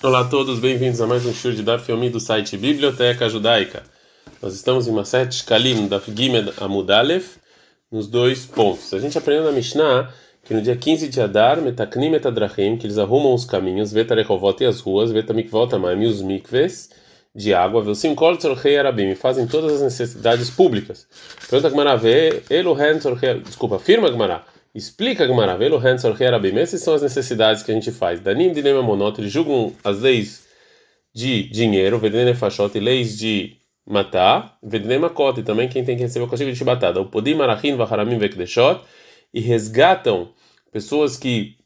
Olá a todos, bem-vindos a mais um show de Daf Yomi do site Biblioteca Judaica. Nós estamos em Maset Shkalim, Daf Gimed Amudalef, nos dois pontos. A gente aprendeu na Mishnah que no dia 15 de Adar, Metaknim Metadrachim, que eles arrumam os caminhos, Vetarechovot e as ruas, Vetamikvot Amaim e os mikves de água, Velsim Kol Tzorchei Arabim, fazem todas as necessidades públicas. Pergunta Gmará, Elohen Tzorchei, desculpa, afirma Gmará. Explica Gemara, velo Hansor Herabim. Essas são as necessidades que a gente faz. Danim de Monot, eles julgam as leis de dinheiro, Vedene Fashot, e leis de matar, Vedene Makot, e também quem tem que receber o castigo de chibatada. O Podim Marachin Vaharamim Vekdeshot, e resgatam pessoas que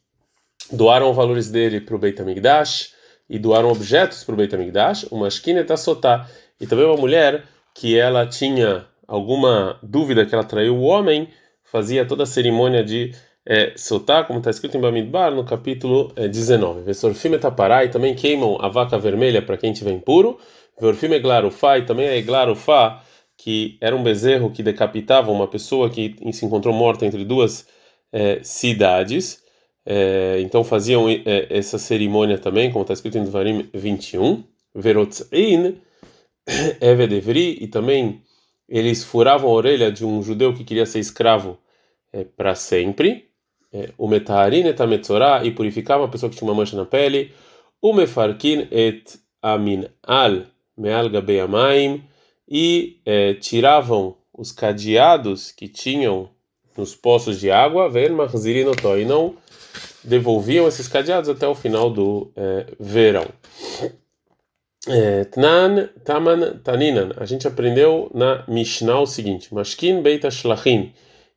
doaram valores dele para o Beit HaMikdash, e doaram objetos para o Beit HaMikdash, uma Shkinet Sotá, e também uma mulher que ela tinha alguma dúvida que ela traiu o homem, fazia toda a cerimônia de é, soltar, como está escrito em Bamidbar, no capítulo é, 19. Vesorfim etapará, e também queimam a vaca vermelha para quem tiver impuro. Veorfim eglarufá, e também a eglarufá, que era um bezerro que decapitava uma pessoa que se encontrou morta entre duas é, cidades. É, então faziam é, essa cerimônia também, como está escrito em Devarim 21. Verotzin, Evedevri, e também eles furavam a orelha de um judeu que queria ser escravo é, para sempre. É, o metaharin et ametzorah, e purificava a pessoa que tinha uma mancha na pele. O mefarkin et amin al meal gabei e é, tiravam os cadeados que tinham nos poços de água, e não devolviam esses cadeados até o final do é, verão. É, Tnan, Taman, Taninan. A gente aprendeu na Mishnah o seguinte: Mashkin Beit Shlachin,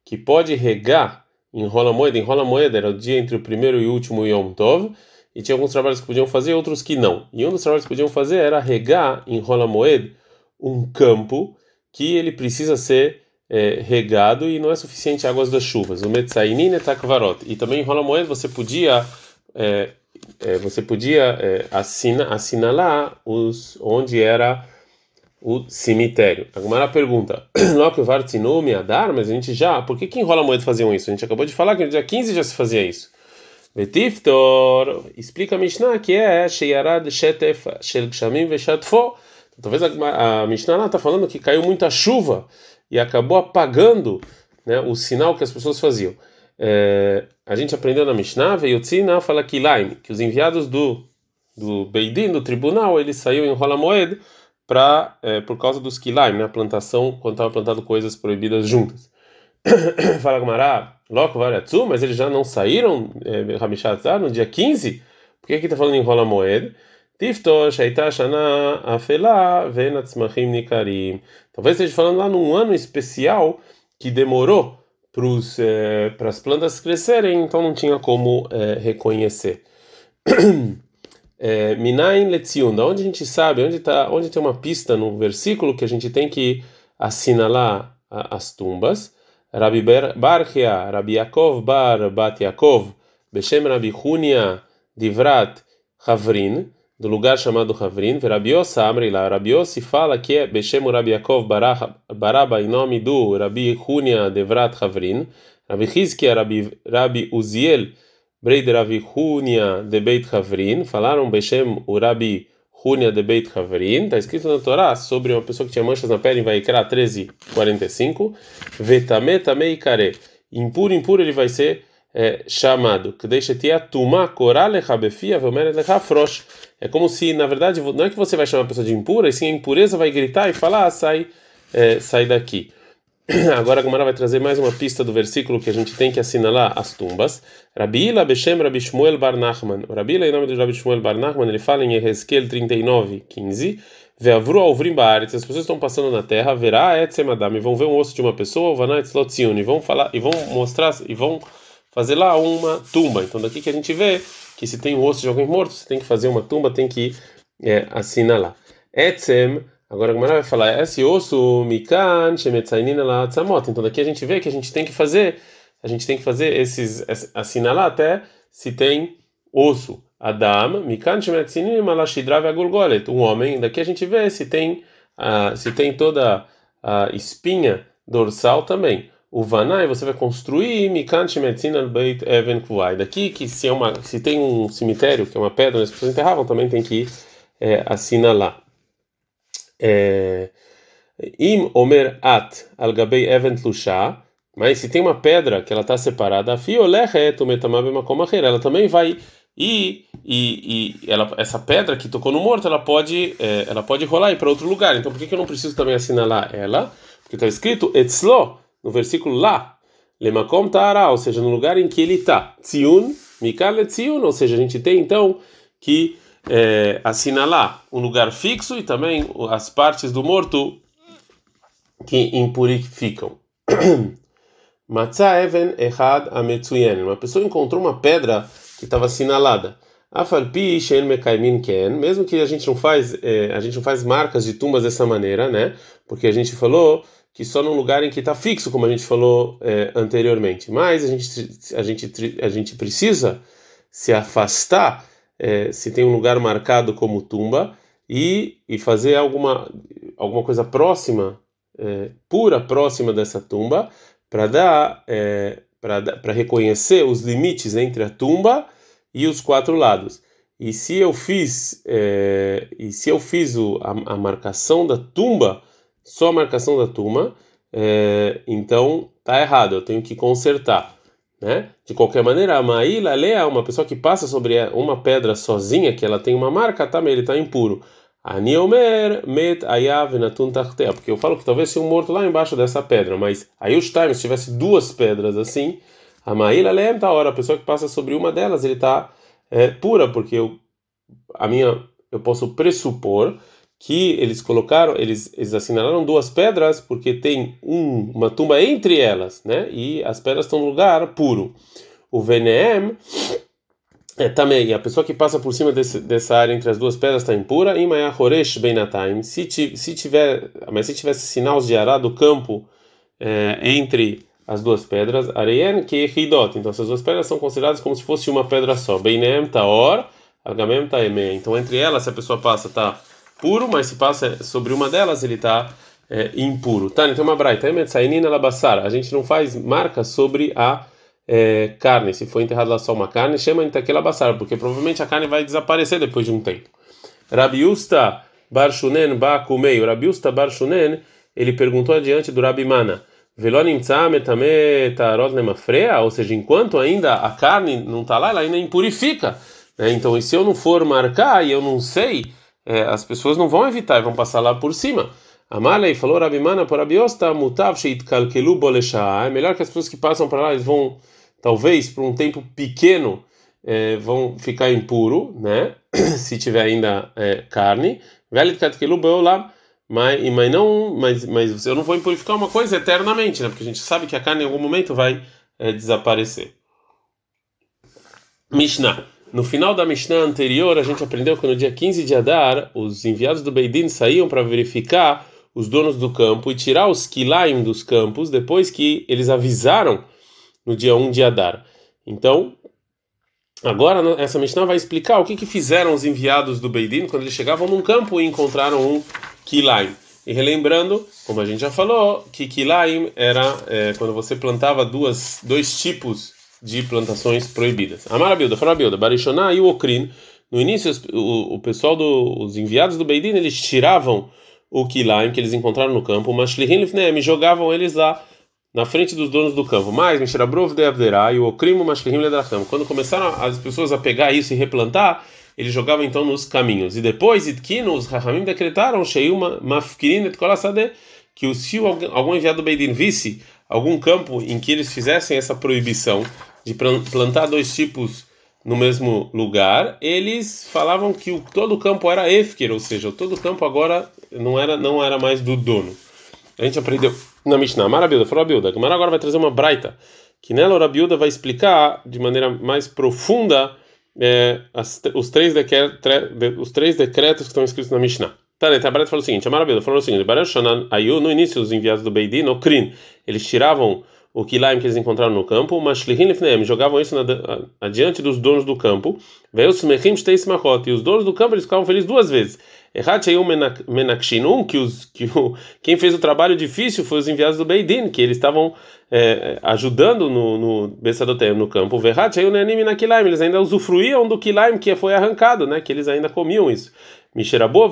que pode regar em rola moeda. Em rola moeda era o dia entre o primeiro e o último Yom Tov, e tinha alguns trabalhos que podiam fazer, outros que não. E um dos trabalhos que podiam fazer era regar em rola moeda um campo que ele precisa ser é, regado e não é suficiente águas das chuvas. O Metzainin etakvarot. E também em rola moeda você podia é, é, você podia é, assina, assinalar os, onde era o cemitério. A Gumara pergunta: Lokvartinumi Adar, mas a gente já. Por que, que enrola moeda faziam isso? A gente acabou de falar que no dia 15 já se fazia isso. Vetiftor, explica a Mishnah que é Sheyarad Shetef Shel Veshatfo. Talvez a, a Mishnah lá está falando que caiu muita chuva e acabou apagando né, o sinal que as pessoas faziam. É, a gente aprendeu na Mishnah, Veiotzina fala Kilaim, que os enviados do do Beidin, do tribunal, ele saiu em Rola Moed para é, por causa dos Kilaim, né, a plantação, quando estava plantado coisas proibidas juntas. fala Gamará, Loko Varatsu, mas eles já não saíram, é, Rabishatzar, no dia 15? Por que aqui está falando em Rola Moed? Talvez esteja falando lá num ano especial que demorou para as plantas crescerem, então não tinha como é, reconhecer. é, Minain Letzion, da onde a gente sabe, onde, tá, onde tem uma pista no versículo que a gente tem que assinalar as tumbas. Rabi Barchia, Rabi Yaakov Bar Bat Yaakov, Beshem Rabi Hunia Divrat Havrin, do lugar chamado Havrin, Verabiosa Amri lá, Rabiosi fala que é Beshem Rabi Yaakov Baraba em nome do Rabi Hunia Devrat Havrin, Rabi Hizkia Rabi, Rabi Uziel Breid Rabi Hunia de Beit Havrin, falaram Beshem Rabi Hunia de Beit Havrin, está escrito na Torá sobre uma pessoa que tinha manchas na pele em Vaikra 13:45, Vetame Tamei Kare, impuro, impuro ele vai ser é, chamado. Que deixa tia tuma korale rabefia lechafrosh. É como se, na verdade, não é que você vai chamar a pessoa de impura, e sim a impureza vai gritar e falar, ah, sai, é, sai daqui. Agora a Gomara vai trazer mais uma pista do versículo que a gente tem que assinalar as tumbas. Rabila Beshem Rabi Shmuel Bar Nachman. Rabila, em nome de Rabi Shmuel Bar Nachman, ele fala em Ezequiel 39, 15. Veavru alvrim baaretz, as pessoas estão passando na terra, verá etzemadam, e vão ver um osso de uma pessoa, vanat e vão falar, e vão mostrar, e vão fazer lá uma tumba. Então daqui que a gente vê que se tem o osso de alguém morto, você tem que fazer uma tumba, tem que é, assinalar. Etzem, agora a Gemara vai falar, esse osso mikan shemetzainina la tzamot. Então daqui a gente vê que a gente tem que fazer, a gente tem que fazer esses assinalar até se tem osso. Adam, mikan shemetzainina la shidrav agulgolet. Um homem, daqui a gente vê se tem uh, se tem toda a espinha dorsal também. o vanai você vai construir mikant medicina beit even kuai. Daqui que se é uma se tem um cemitério que é uma pedra onde as pessoas enterravam também tem que é, assinalar. É, Im omer at al gabei even tlusha, mas se tem uma pedra que ela está separada, ela também vai e, e, e ela, essa pedra que tocou no morto, ela pode, é, ela pode rolar e para outro lugar. Então por que, que eu não preciso também assinalar ela? Porque está escrito etzlo no versículo lá, lemakom ta'ara, ou seja, no lugar em que ele está. Tziun, mikal ou seja, a gente tem então que é, assinalar um lugar fixo e também as partes do morto que impurificam. Matzah even echad ametzuyen. Uma pessoa encontrou uma pedra que estava assinalada. Afalpi shen ken. Mesmo que a gente não faz, é, a gente não faz marcas de tumbas dessa maneira, né? Porque a gente falou que só num lugar em que está fixo, como a gente falou é, anteriormente. Mas a gente, a gente, a gente precisa se afastar é, se tem um lugar marcado como tumba e, e fazer alguma, alguma coisa próxima, é, pura próxima dessa tumba, para dar é, para reconhecer os limites entre a tumba e os quatro lados. E se eu fiz é, e se eu fiz o, a, a, marcação da tumba, só a marcação da tumba, é, então tá errado. Eu tenho que consertar, né? De qualquer maneira, a Maíla Lea, uma pessoa que passa sobre uma pedra sozinha, que ela tem uma marca, tá, ele está impuro. Aniomer met ayav porque eu falo que talvez seja um morto lá embaixo dessa pedra, mas aí os times tivesse duas pedras assim, a maíla lembra tá hora, a pessoa que passa sobre uma delas, ele está é, pura, porque eu, a minha, eu posso pressupor que eles colocaram, eles, eles assinalaram duas pedras porque tem um, uma tumba entre elas, né? E as pedras estão no lugar puro. O VNM é, também, a pessoa que passa por cima desse, dessa área entre as duas pedras está impura. E Maya Horesh Benataim. Se, se tiver, mas se tivesse sinais de ará do campo é, entre as duas pedras, Areien que Hidot. Então essas duas pedras são consideradas como se fosse uma pedra só. Beinem Taor, Agamem Taemem. Então entre elas, se a pessoa passa, está puro, mas se passa sobre uma delas, ele está é, impuro. Tá, então uma braita. A gente não faz marca sobre a é, carne, se for enterrado lá só uma carne, chama Intaquela Bassar, porque provavelmente a carne vai desaparecer depois de um tempo. Rabiusta Barshunen Bakumei, Rabiusta Barshunen, ele perguntou adiante do Rabimana, ou seja, enquanto ainda a carne não está lá, ela ainda impurifica. Né? Então, e se eu não for marcar e eu não sei, é, as pessoas não vão evitar, vão passar lá por cima. Amalei falou Rabimana por Rabiosta mutav sheit kalkelu. É melhor que as pessoas que passam para lá, eles vão talvez por um tempo pequeno é, vão ficar impuro, né? Se tiver ainda é, carne, mas, mas não, mas, mas eu não vou impurificar uma coisa eternamente, né? Porque a gente sabe que a carne em algum momento vai é, desaparecer. Mishnah. No final da Mishnah anterior, a gente aprendeu que no dia 15 de Adar, os enviados do Beidin saíam para verificar os donos do campo e tirar os kilaim dos campos depois que eles avisaram no dia 1 de Adar. Então, agora essa Mishnah vai explicar o que, que fizeram os enviados do Beidin quando eles chegavam num campo e encontraram um Kilaim. E relembrando, como a gente já falou, que Kilaim era é, quando você plantava duas, dois tipos de plantações proibidas. Amarabilda, Farabilda, Barishoná e o Okrin. No início, o, o pessoal dos enviados do Beidin, eles tiravam o Kilaim que eles encontraram no campo, mas Shlihim jogavam eles lá na frente dos donos do campo. Mas Mishrabrov de Avderá e o Okrimo Mashkehim Ledracham. Quando começaram as pessoas a pegar isso e replantar, eles jogavam então nos caminhos. E depois, Itkino, os Rahamim decretaram, Sheilma Mafkirin et que se algum enviado do Beidin visse algum campo em que eles fizessem essa proibição de plantar dois tipos no mesmo lugar, eles falavam que o, todo o campo era Efker, ou seja, todo o campo agora não era, não era mais do dono. A gente aprendeu na Mishnah. Marabilda, falou Rabilda. Gamara agora vai trazer uma braita, que nela o Rabilda vai explicar de maneira mais profunda é, as, os, três os três decretos que estão escritos na Mishnah. Tá, né? A Braita falou o seguinte: a Marabilda falou o seguinte: Ayu, no início, os enviados do Beidin, no Krin, eles tiravam o kilaim que eles encontraram no campo, mas jogavam isso na, adiante dos donos do campo, veio os e os donos do campo eles ficavam felizes duas vezes. Um que os que o, quem fez o trabalho difícil foi os enviados do Beidin, que eles estavam é, ajudando no no Bessadotem no campo. Eles ainda usufruíam do kilaim que foi arrancado, né? Que eles ainda comiam isso. Misheraboa,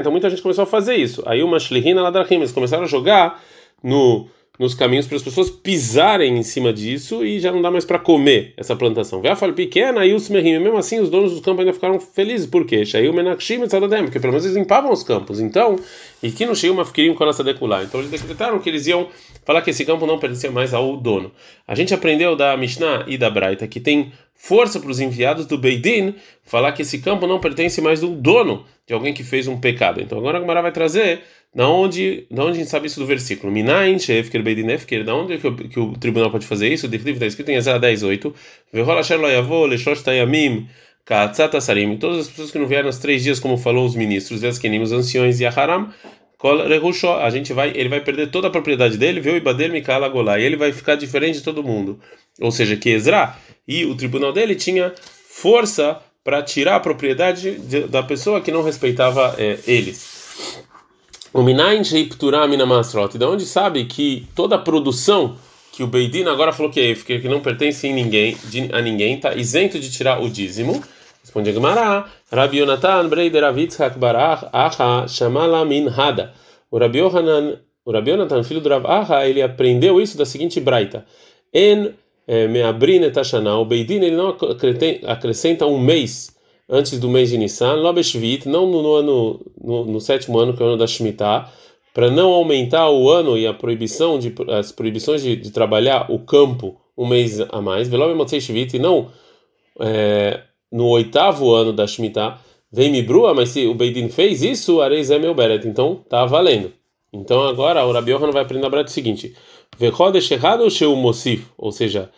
então muita gente começou a fazer isso. Aí uma shlihina ladrachim, eles começaram a jogar no nos caminhos para as pessoas pisarem em cima disso e já não dá mais para comer essa plantação. Falha pequena e os mesmo assim os donos do campo ainda ficaram felizes. Por quê? Porque pelo menos eles limpavam os campos. Então, e que não chegou uma fiquirim com essa decular. Então eles decretaram que eles iam falar que esse campo não pertencia mais ao dono. A gente aprendeu da Mishnah e da Braita que tem força para os enviados do Beidin falar que esse campo não pertence mais do dono de alguém que fez um pecado. Então agora a Gemara vai trazer da onde, da onde a gente sabe isso do versículo? Minain, Shefker, Beidin, Efker, da onde que o, que o tribunal pode fazer isso? Está escrito em Ezra 10, 8. Vehola Asher lo yavo, leshosh tayamim, kaatzat asarim. Todas as pessoas que não vieram nos três dias, como falou os ministros, Veskenim, os anciões e Aharam, a gente vai, ele vai perder toda a propriedade dele, viu Ibader Mikala Golá, e ele vai ficar diferente de todo mundo. Ou seja, que Ezra e o tribunal dele tinha força para tirar a propriedade de, da pessoa que não respeitava é, eles. O Minain Masrot, de onde sabe que toda a produção que o Beidin agora falou que é que não pertence a ninguém, a ninguém, está isento de tirar o dízimo. Responde Gemara, Rabi Yonatan Breider Avitzhak Barach Shamala Min Hada. O Rabi Yohanan, o Yonatan, filho do Rav Acha, ele aprendeu isso da seguinte braita. En eh, Meabrin etashana, o Beidin ele não acrescenta um mês antes do mês de Nissan, Lobeshvit, não no, ano, no, no, sétimo ano, que é o ano da Shemitah, para não aumentar o ano e a proibição de as proibições de, de trabalhar o campo um mês a mais, e não é, no oitavo ano da Shemitah, vem me brua, mas se o Beidin fez isso, Areis é meu beret, então tá valendo. Então agora o Rabi não vai aprender a o seguinte: Vechodesh errado ou Mosif, ou seja,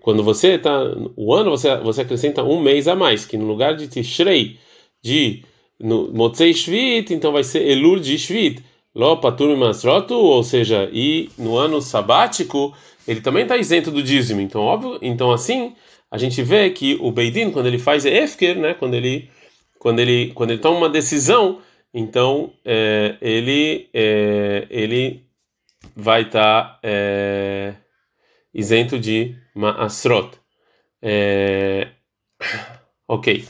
quando você está o ano você você acrescenta um mês a mais que no lugar de Tishrei de no Motzei Shvit então vai ser Elul de Shvit. Lo Patur Masrotu ou seja e no ano sabático ele também está isento do dízimo. Então óbvio então assim a gente vê que o Beidin quando ele faz Efker né quando ele quando ele quando ele toma uma decisão então é, ele é, ele vai estar tá, é, isento de Ma'asrot. É... Ok.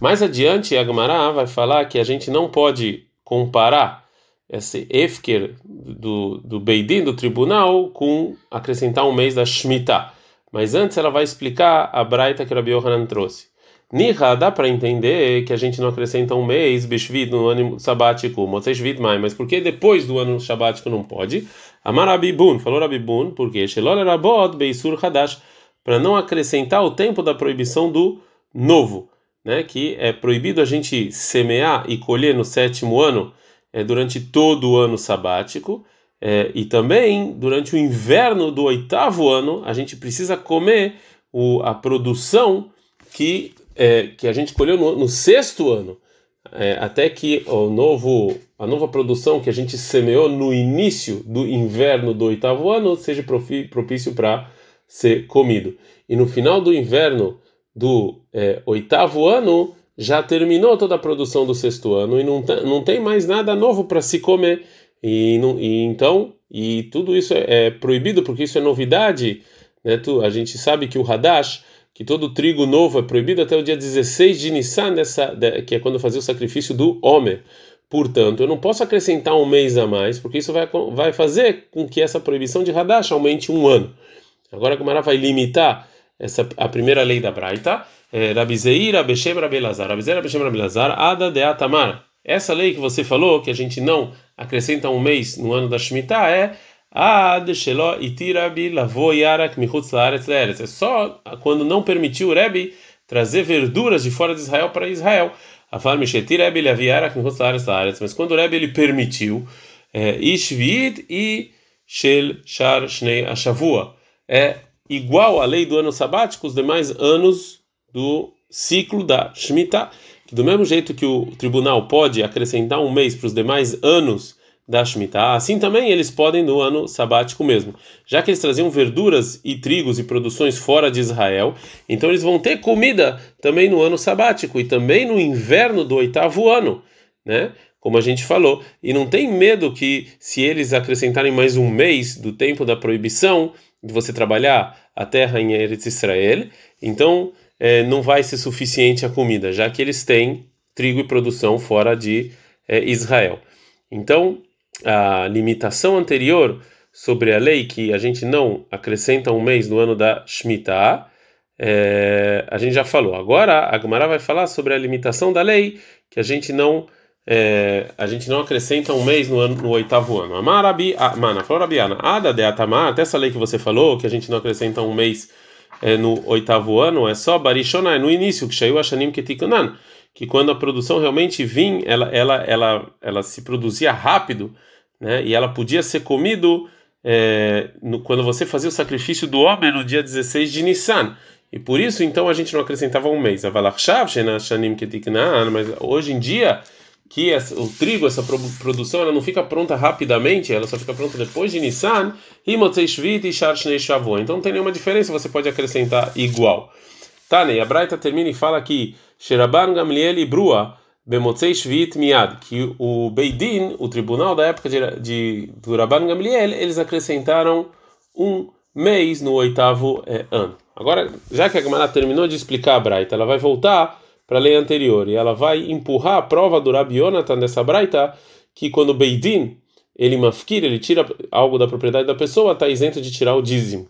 Mais adiante, a vai falar que a gente não pode comparar esse Efker do, do Beidin, do tribunal, com acrescentar um mês da Shemitah. Mas antes ela vai explicar a Braita que o Rabi Yohanan trouxe. Niha, dá para entender que a gente não acrescenta um mês, Bishvid, no ano sabático, Motzeshvid Mai, mas por que depois do ano sabático não pode? Amar Abibun, falou Abibun, porque Shelol Rabot Beisur Hadash, para não acrescentar o tempo da proibição do novo, né? Que é proibido a gente semear e colher no sétimo ano, é, durante todo o ano sabático, é, e também durante o inverno do oitavo ano, a gente precisa comer o, a produção que, é, que a gente colheu no, no sexto ano é, até que o novo, a nova produção que a gente semeou no início do inverno do oitavo ano seja propício para ser comido. E no final do inverno do é, oitavo ano já terminou toda a produção do sexto ano e não, não tem mais nada novo para se comer. E, e, então, e tudo isso é, é, proibido porque isso é novidade. Né? Tu, a gente sabe que o Hadash que todo trigo novo é proibido até o dia 16 de Nissan, nessa, que é quando fazia o sacrifício do Homer. Portanto, eu não posso acrescentar um mês a mais, porque isso vai, vai fazer com que essa proibição de Hadash aumente um ano. Agora a Gemara vai limitar essa, a primeira lei da Braita, é, Rabizeira Beshem Rabelazar, Rabizeira Beshem Rabelazar, Ada de Atamar. Essa lei que você falou, que a gente não acrescenta um mês no ano da Shemitah, é Ad shelo itirabi lavo yarak michutz laaretz leeretz. É só quando não permitiu o Rebbe trazer verduras de fora de Israel para Israel. Afal mishetir Rebbe levi yarak michutz laaretz laaretz. Mas quando o Rebbe ele permitiu, ishvit e shel shar shnei ashavua. É igual à lei do ano sabático, os demais anos do ciclo da Shemitah. Do mesmo jeito que o tribunal pode acrescentar um mês para os demais anos da Shemitah, assim também eles podem no ano sabático mesmo. Já que eles traziam verduras e trigos e produções fora de Israel, então eles vão ter comida também no ano sabático e também no inverno do oitavo ano, né? Como a gente falou. E não tem medo que, se eles acrescentarem mais um mês do tempo da proibição de você trabalhar a terra em Eretz Israel, então é, não vai ser suficiente a comida, já que eles têm trigo e produção fora de é, Israel. Então, a limitação anterior sobre a lei que a gente não acrescenta um mês no ano da Shemitah, é, a gente já falou. Agora a Gemara vai falar sobre a limitação da lei que a gente não é, a gente não acrescenta um mês no, ano, no oitavo ano. Amarabi, mana, falou Rabiana, ada de atamar, até essa lei que você falou que a gente não acrescenta um mês é, no oitavo ano é só barishona, é no início que shaiu ashanim ketikunan, que quando a produção realmente vinha, ela ela ela ela se produzia rápido né? E ela podia ser comido é, no, quando você fazia o sacrifício do homem no dia 16 de Nissan. E por isso, então, a gente não acrescentava um mês. Mas hoje em dia, que essa, o trigo, essa produção, ela não fica pronta rapidamente, ela só fica pronta depois de Nissan, e Então não tem nenhuma diferença, você pode acrescentar igual. Tane, a Braita termina e fala que Sheraban Gamliel e Brua Bemotzei Shvit Miad, que o Beidin, o tribunal da época de, de do Rabban Gamliel, eles acrescentaram um mês no oitavo é, ano. Agora, já que a Gemara terminou de explicar a Braita, ela vai voltar para a lei anterior e ela vai empurrar a prova do Rabi Yonatan dessa Braita, que quando o Beidin, ele mafkir, ele tira algo da propriedade da pessoa, está isento de tirar o dízimo.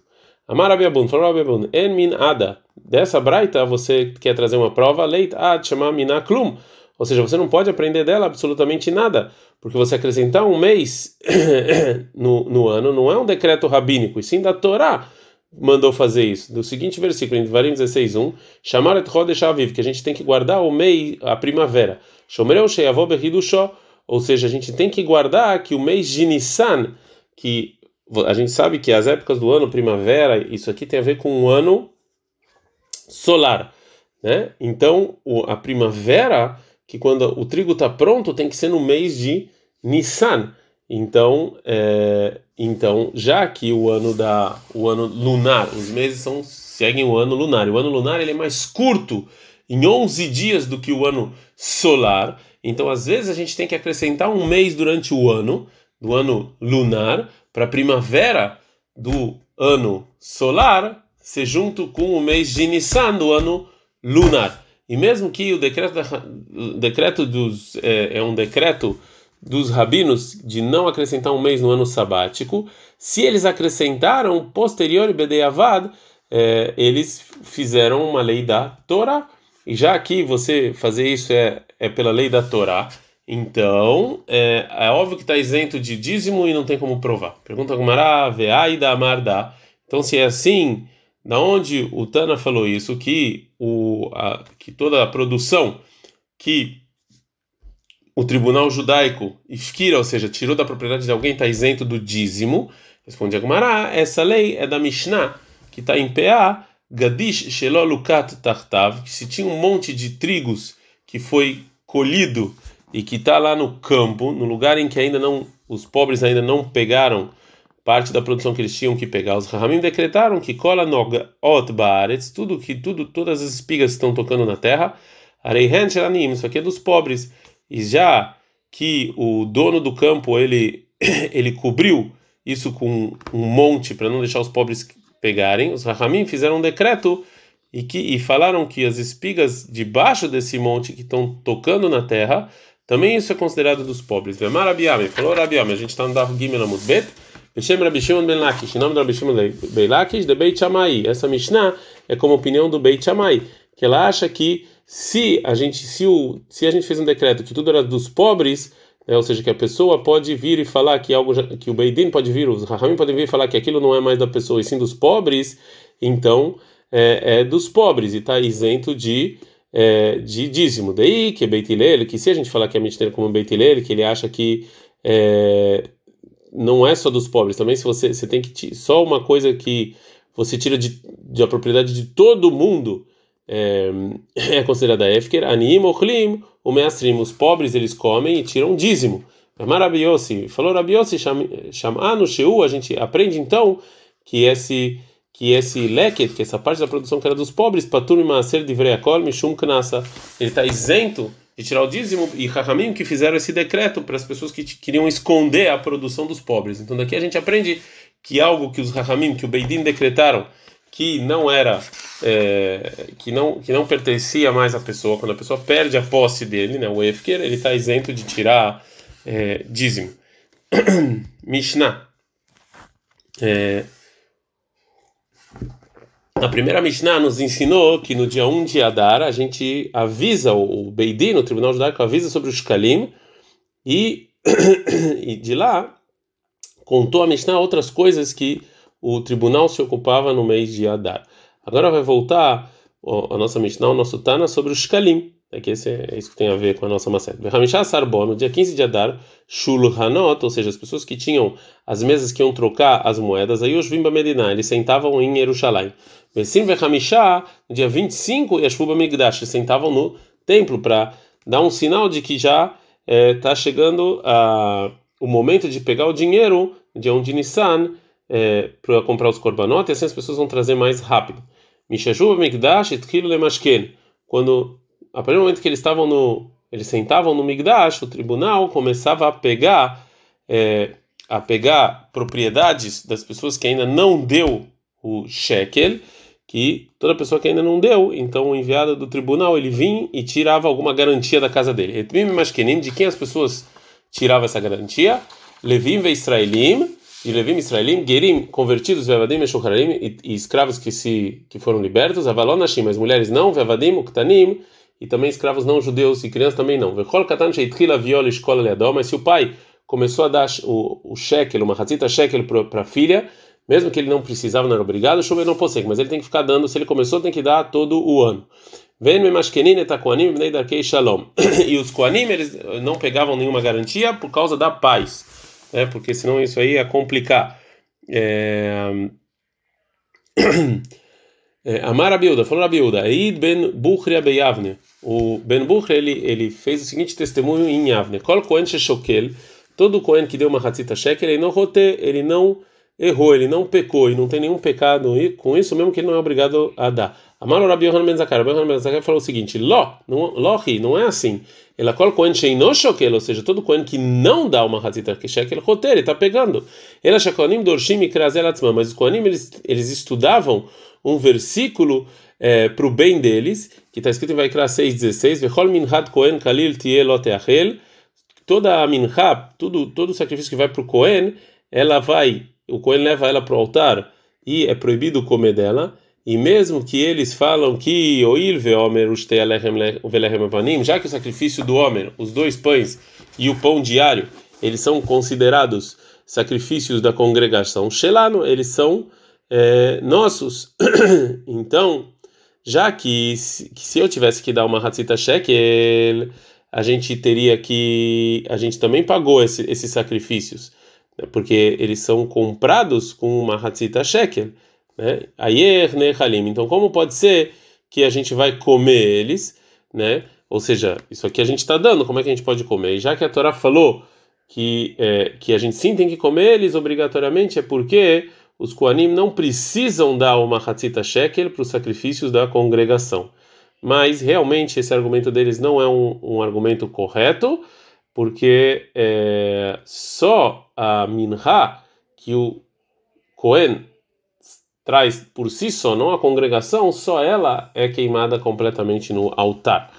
Amar Abiabun, falou Abiabun, en min ada. Dessa Braita, você quer trazer uma prova, leit ad, chama minaklum. Ou seja, você não pode aprender dela absolutamente nada, porque você acrescentar um mês no, no ano não é um decreto rabínico, e sim da Torá mandou fazer isso. Do seguinte versículo, em Devarim 16:1, chamar et Chodesh Aviv, que a gente tem que guardar o mês, a primavera. Shomereu Sheyavó Berridushó, ou seja, a gente tem que guardar que o mês de Nissan, que a gente sabe que as épocas do ano, primavera, isso aqui tem a ver com um ano solar, né? Então, a primavera que quando o trigo está pronto tem que ser no mês de Nissan. Então, é, então já que o ano da o ano lunar, os meses são seguem o ano lunar. O ano lunar ele é mais curto em 11 dias do que o ano solar. Então, às vezes a gente tem que acrescentar um mês durante o ano do ano lunar para a primavera do ano solar ser junto com o mês de Nissan do ano lunar. E mesmo que o decreto, o decreto dos é, é, um decreto dos rabinos de não acrescentar um mês no ano sabático, se eles acrescentaram posterior e Bedeavad, é, eles fizeram uma lei da Torá. E já que você fazer isso é, é pela lei da Torá, então é, é óbvio que está isento de dízimo e não tem como provar. Pergunta como Veai da Amarda. Então, se é assim da onde o Tana falou isso, que, o, a, que toda a produção que o tribunal judaico ifkira, ou seja, tirou da propriedade de alguém, está isento do dízimo. Responde Agmará, essa lei é da Mishnah, que está em PA, Gadish Shelolukat Tartav, que se tinha um monte de trigos que foi colhido e que está lá no campo, no lugar em que ainda não, os pobres ainda não pegaram parte da produção que eles tinham que pegar. Os Rahamim decretaram que cola noga ot baaretz, tudo que tudo todas as espigas estão tocando na terra, areihen shelanim, isso aqui é dos pobres. E já que o dono do campo ele ele cobriu isso com um monte para não deixar os pobres pegarem, os Rahamim fizeram um decreto e que e falaram que as espigas debaixo desse monte que estão tocando na terra, também isso é considerado dos pobres. Vemar Rabiame, falou Rabiame, a gente está no Dav Gimel Bet, Beshem Rabi Shimon ben Lakish, em nome do Rabi Shimon ben Lakish, de Beit Shammai. Essa Mishnah é como opinião do Beit Shammai, que ela acha que se a gente se, o, se a gente fez um decreto que tudo era dos pobres, ou seja, que a pessoa pode vir e falar que algo que o Beidin pode vir, os Rahamim podem vir e falar que aquilo não é mais da pessoa e sim dos pobres, então é, é dos pobres e está isento de é, de dízimo. Daí que é Beitilele, que se a gente falar que é Mishnah como Beitilele, que ele acha que é, não é só dos pobres, também se você, você tem que só uma coisa que você tira de, de propriedade de todo mundo é, é considerada efker, anim, ochlim, o meastrim, os pobres eles comem e tiram dízimo. Marabiosi, falou Rabiosi, chamando Sheu, a gente aprende então que esse que esse leket, que essa parte da produção que era dos pobres, patur maaser mishum knasa, ele está isento tirar o dízimo e Rahamim que fizeram esse decreto para as pessoas que queriam esconder a produção dos pobres. Então daqui a gente aprende que algo que os Rahamim, que o Beidin decretaram, que não era, é, que não que não pertencia mais à pessoa, quando a pessoa perde a posse dele, né, o Efker, ele está isento de tirar é, dízimo. Mishnah. É, a primeira Mishnah nos ensinou que no dia 1 de Adar a gente avisa o Beidin, o Tribunal Judaico, avisa sobre o Shkalim e, e de lá contou a Mishnah outras coisas que o tribunal se ocupava no mês de Adar. Agora vai voltar a nossa Mishnah, o nosso Tana, sobre o Shkalim. É que esse é, é isso que tem a ver com a nossa Maseret. Hamishah Sarbon, no dia 15 de Adar, Shulhanot, ou seja, as pessoas que tinham as mesas que iam trocar as moedas, aí os Vimba Medina, eles sentavam em Jerusalém. Vesim Hamishah, no dia 25, Yashvuba Migdash, sentavam no templo para dar um sinal de que já está é, chegando a, o momento de pegar o dinheiro, dia 1 de Nissan, é, para comprar os korbanot, e assim as pessoas vão trazer mais rápido. Mishajuba Migdash, Tkilu Lemashken. Quando a partir do momento que eles estavam no, eles sentavam no Migdash, o tribunal começava a pegar, é, a pegar propriedades das pessoas que ainda não deu o shekel, que toda pessoa que ainda não deu, então o enviado do tribunal ele vinha e tirava alguma garantia da casa dele. De quem as pessoas tiravam essa garantia? Levim ve Israelim, e Levim Israelim, Gerim, convertidos, Vevadim e, e escravos que se que foram libertos, Avalon Nashim, mas mulheres não, Vevadim, Uktanim, e também escravos não judeus e crianças também não. Mas se o pai começou a dar o, o shekel, uma razita shekel para a filha, mesmo que ele não precisava, não era obrigado, chover não possui, mas ele tem que ficar dando, se ele começou, tem que dar todo o ano. E os Koanim, eles não pegavam nenhuma garantia por causa da paz, né? porque senão isso aí ia complicar. É... É, Amar Abiuda, falou Abiuda, Eid ben Buchri Abeyavne. O Ben Buchri ele, ele fez o seguinte testemunho em Yavne: Kol Kohen Sheshokel, todo Kohen que deu uma Hatzita Shekel, ele não rote, ele não errou, ele não pecou e não tem nenhum pecado com isso, mesmo que ele não é obrigado a dar. Amar Rabi Yohanan Ben Zakar, Rabi Yohanan Ben falou o seguinte: Ló, não, lohi, não é assim. Ela Kol Kohen Sheino Shokel, ou seja, todo Kohen que não dá uma Hatzita Shekel, rote, ele está pegando. Ela Shakonim Dorshim e Krazel Atzman, mas os Kohanim eles, eles estudavam um versículo é, para o bem deles, que está escrito em Vaikra 6,16, Vechol minhat kohen kalil tieloteachel, toda a minha, tudo, todo o sacrifício que vai para o Cohen, ela vai, o Cohen leva ela para o altar e é proibido comer dela, e mesmo que eles falam que já que o sacrifício do homem, os dois pães e o pão diário, eles são considerados sacrifícios da congregação Shelano, eles são é, nossos. então, já que se, que se, eu tivesse que dar uma Hatzita Shekel, a gente teria que. A gente também pagou esse, esses sacrifícios? Porque eles são comprados com uma Hatzita Shekel. Né? Ayer Nehalim. Então, como pode ser que a gente vai comer eles, né? Ou seja, isso aqui a gente está dando, como é que a gente pode comer? E já que a Torá falou que, é, que a gente sim tem que comer eles obrigatoriamente, é porque os Koanim não precisam dar uma Hatzita Shekel para os sacrifícios da congregação. Mas realmente esse argumento deles não é um, um argumento correto, porque é, só a Minha que o Cohen traz por si só, não a congregação, só ela é queimada completamente no altar.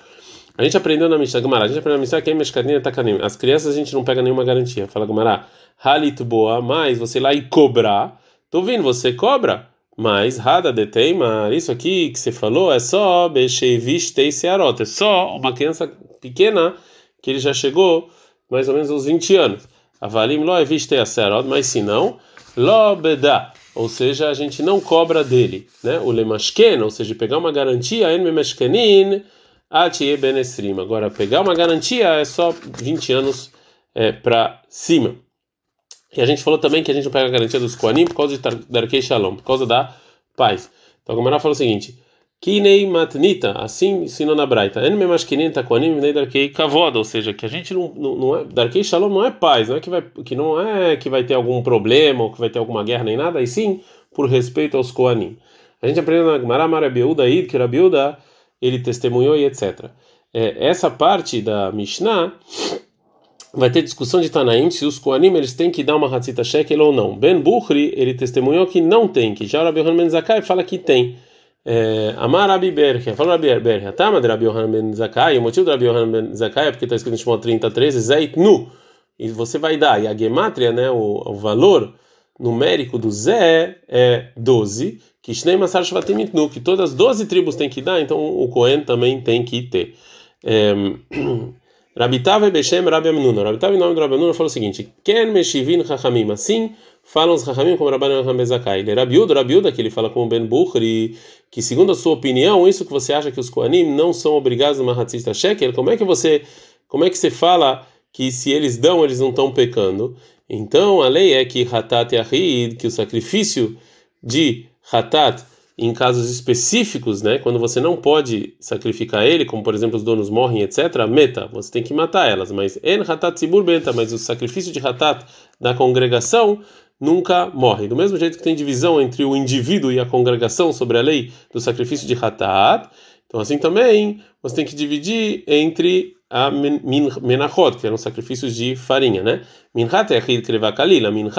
A gente aprendeu na Mishnah Gemara, a gente aprendeu na Mishnah que é Takanim. As crianças a gente não pega nenhuma garantia. Fala Gemara, Halit boa, mas você ir lá e cobrar Tô vendo, você cobra, mas Rada de Teimar, isso aqui que você falou é só Bechevistei Searot, é só uma criança pequena que ele já chegou mais ou menos aos 20 anos. Avalim lo evistei a Searot, mas se não, lo bedá, ou seja, a gente não cobra dele, né? O lemashken, ou seja, pegar uma garantia, en memashkenin, atie benestrim. Agora, pegar uma garantia é só 20 anos é, para cima. E a gente falou também que a gente não pega a garantia dos Koanim por causa de Darkei Shalom, por causa da paz. Então a Gamara falou o seguinte: Kinei matnita, assim ensinou na Braita. Ou seja, que a gente não, não, não é, darkei shalom não é paz, não é que vai que não é que vai ter algum problema ou que vai ter alguma guerra nem nada, e sim por respeito aos koanim. A gente aprendeu na Gemara Marabiuda aí que ele testemunhou e etc. É, essa parte da Mishnah vai ter discussão de Tanaim se os Koanim eles têm que dar uma Hatzita Shekel ou não. Ben Bukhri ele testemunhou que não tem, que já Rabi Yohanan Ben Zakai fala que tem. É, Amar Rabi Berke, fala Rabi Berke, Tama de Rabi Yohanan Ben Zakai, o motivo do Rabi Yohanan Ben Zakai é porque está escrito em Shimon 30, 13, Zait Nu, e você vai dar, e a Gematria, né, o, o valor numérico do Zé é 12, que Shnei Masar Shvatim Nu, que todas as 12 tribos têm que dar, então o Cohen também tem que ter. É, e Beshem Rabi Amnuna. Rabitava em nome do Rabi Amnuna falou o seguinte: Ken Meshivin Chachamim. Assim falam os Chachamim como Rabban Yohanan. Ele é Rabiuda, Rabiuda, que ele fala com o Ben Bukhri, que segundo a sua opinião, isso que você acha que os Koanim não são obrigados a uma Hatzista Shekel, como é que você, como é que você fala que se eles dão, eles não estão pecando? Então a lei é que Hatat Yahid, que o sacrifício de Hatat em casos específicos, né, quando você não pode sacrificar ele, como por exemplo os donos morrem, etc., meta, você tem que matar elas, mas en hatat zibur beta, mas o sacrifício de hatat da congregação nunca morre. Do mesmo jeito que tem divisão entre o indivíduo e a congregação sobre a lei do sacrifício de hatat, então assim também você tem que dividir entre a menachot, que eram sacrifícios de farinha, né? Minhat é kreva kalila, minha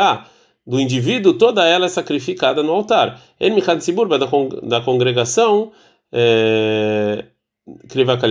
do indivíduo, toda ela é sacrificada no altar. En michad sibur, da congregação, é,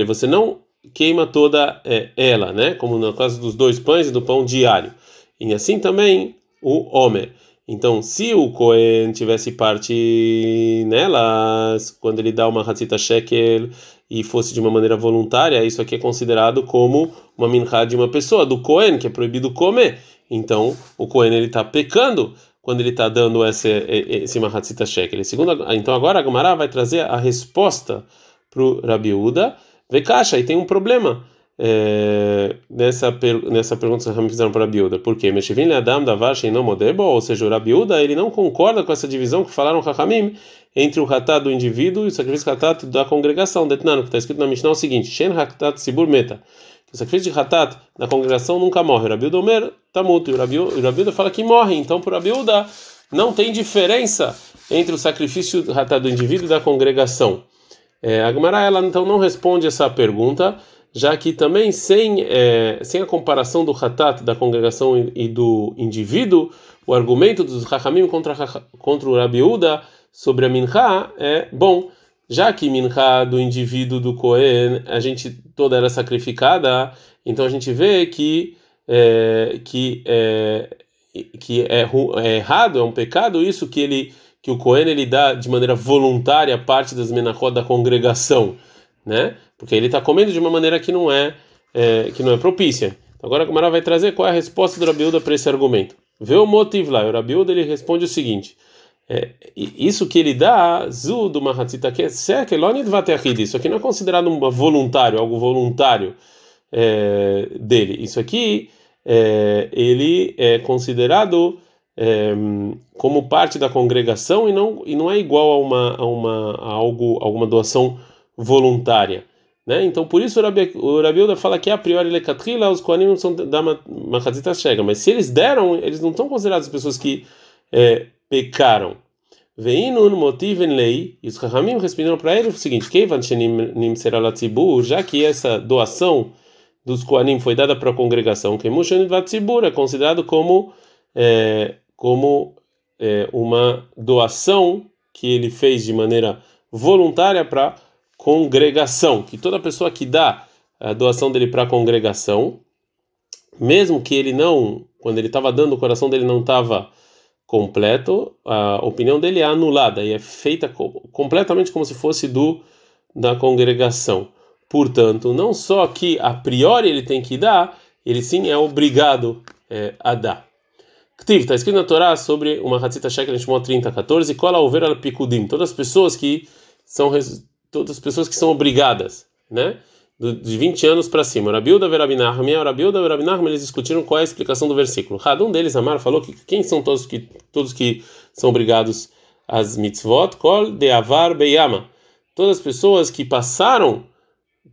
você não queima toda é, ela, né? Como no caso dos dois pães e do pão diário. E assim também o Homer. Então, se o Cohen tivesse parte nelas, quando ele dá uma Hatzita Shekel e fosse de uma maneira voluntária, isso aqui é considerado como uma minhá de uma pessoa, do Cohen, que é proibido comer. Então, o Cohen ele está pecando quando ele está dando esse, esse Mahatzita Shekel. Segundo, então, agora a Gamara vai trazer a resposta para o Rabi Uda. Vê caixa, e tem um problema é, nessa, per, nessa pergunta que fizeram para Rabi Uda. Por quê? Meshivin Adam Davar Sheino Modebo, ou seja, o Rabi Uda, ele não concorda com essa divisão que falaram Hakamim entre o Hatat do indivíduo e o sacrifício Hatat da congregação. Detnano, que está escrito na Mishnah é o seguinte: Shen Hatat Sibur Meta o sacrifício de Hatat na congregação nunca morre. O Rabilda Omer está mútuo. E o Rabilda fala que morre. Então, para o Rabilda, não tem diferença entre o sacrifício Hatat do indivíduo e da congregação. É, a Gemara, ela então não responde essa pergunta, já que também sem, é, sem a comparação do Hatat da congregação e, do indivíduo, o argumento dos Rahamim contra, contra o Rabiuda sobre a Minha é bom. Já que minha do indivíduo do Cohen, a gente toda era sacrificada, então a gente vê que é, que é, que é, é, errado, é um pecado isso que ele que o Cohen ele dá de maneira voluntária parte das menachot da congregação, né? Porque ele está comendo de uma maneira que não é, é que não é propícia. Agora a Gamara vai trazer qual é a resposta do Rabiuda para esse argumento. Vê o motivo lá. O Rabiuda ele responde o seguinte: é, isso que ele dá, zu do mahatzita que isso aqui não é considerado um voluntário, algo voluntário é, dele. Isso aqui é, ele é considerado é, como parte da congregação e não e não é igual a uma a uma a algo alguma doação voluntária. Né? Então, por isso o Rabi, o fala que a priori lecatrila, os koanim não são da mahatzita chega, mas se eles deram, eles não são considerados pessoas que é, pecaram. Veinun motiven lei, e os Rahamim responderam para ele o seguinte: Keivan shenim seralatzibur, já que essa doação dos Koanim foi dada para a congregação, que Vatzibur é considerado como, é, como é, uma doação que ele fez de maneira voluntária para a congregação, que toda pessoa que dá a doação dele para a congregação, mesmo que ele não, quando ele estava dando, o coração dele não estava completo, a opinião dele é anulada e é feita completamente como se fosse do da congregação. Portanto, não só que a priori ele tem que dar, ele sim é obrigado é, a dar. Está escrito na Torá sobre uma Hatzita Shekel Shmó 30, 14, Kola Over al Pikudim, todas as pessoas que são todas as pessoas que são obrigadas, né? de 20 anos para cima. Rabiuda e o Rabiuda Verabinahum eles discutiram qual é a explicação do versículo. Um deles, Amar, falou que quem são todos que todos que são obrigados às mitzvot? Kol de avar beyama. todas as pessoas que passaram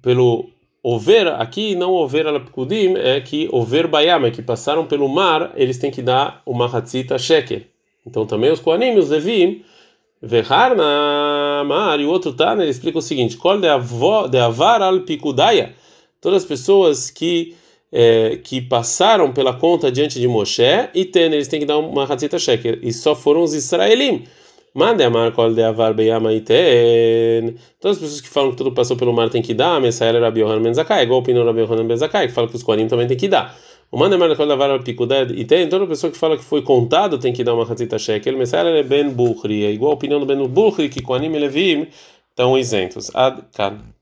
pelo over, aqui não over alapkudim, é que over bayama, que passaram pelo mar, eles têm que dar uma hatzita shekel. Então também os koanim, os levim, verhar na mar, e o outro tá, ele explica o seguinte, kol de avar al pikudaya, todas as pessoas que é, que passaram pela conta diante de Moshe e ten, eles têm que dar uma hatzita shekel, e só foram os israelim. Mande a marca de avar beyama iten. Todas as pessoas que falam que tudo passou pelo mar tem que dar, Messael Rabi Yohanan Ben Zakai, igual o opinião Ben Zakai, que fala que os Kohanim também tem que dar. O mande a marca de avar pikudad iten. Toda pessoa que fala que foi contado tem que dar uma hatzita shekel. Messael é Ben Bukhri, igual a opinião do Ben Bukhri, que Kohanim e Levim estão isentos. Ad kan.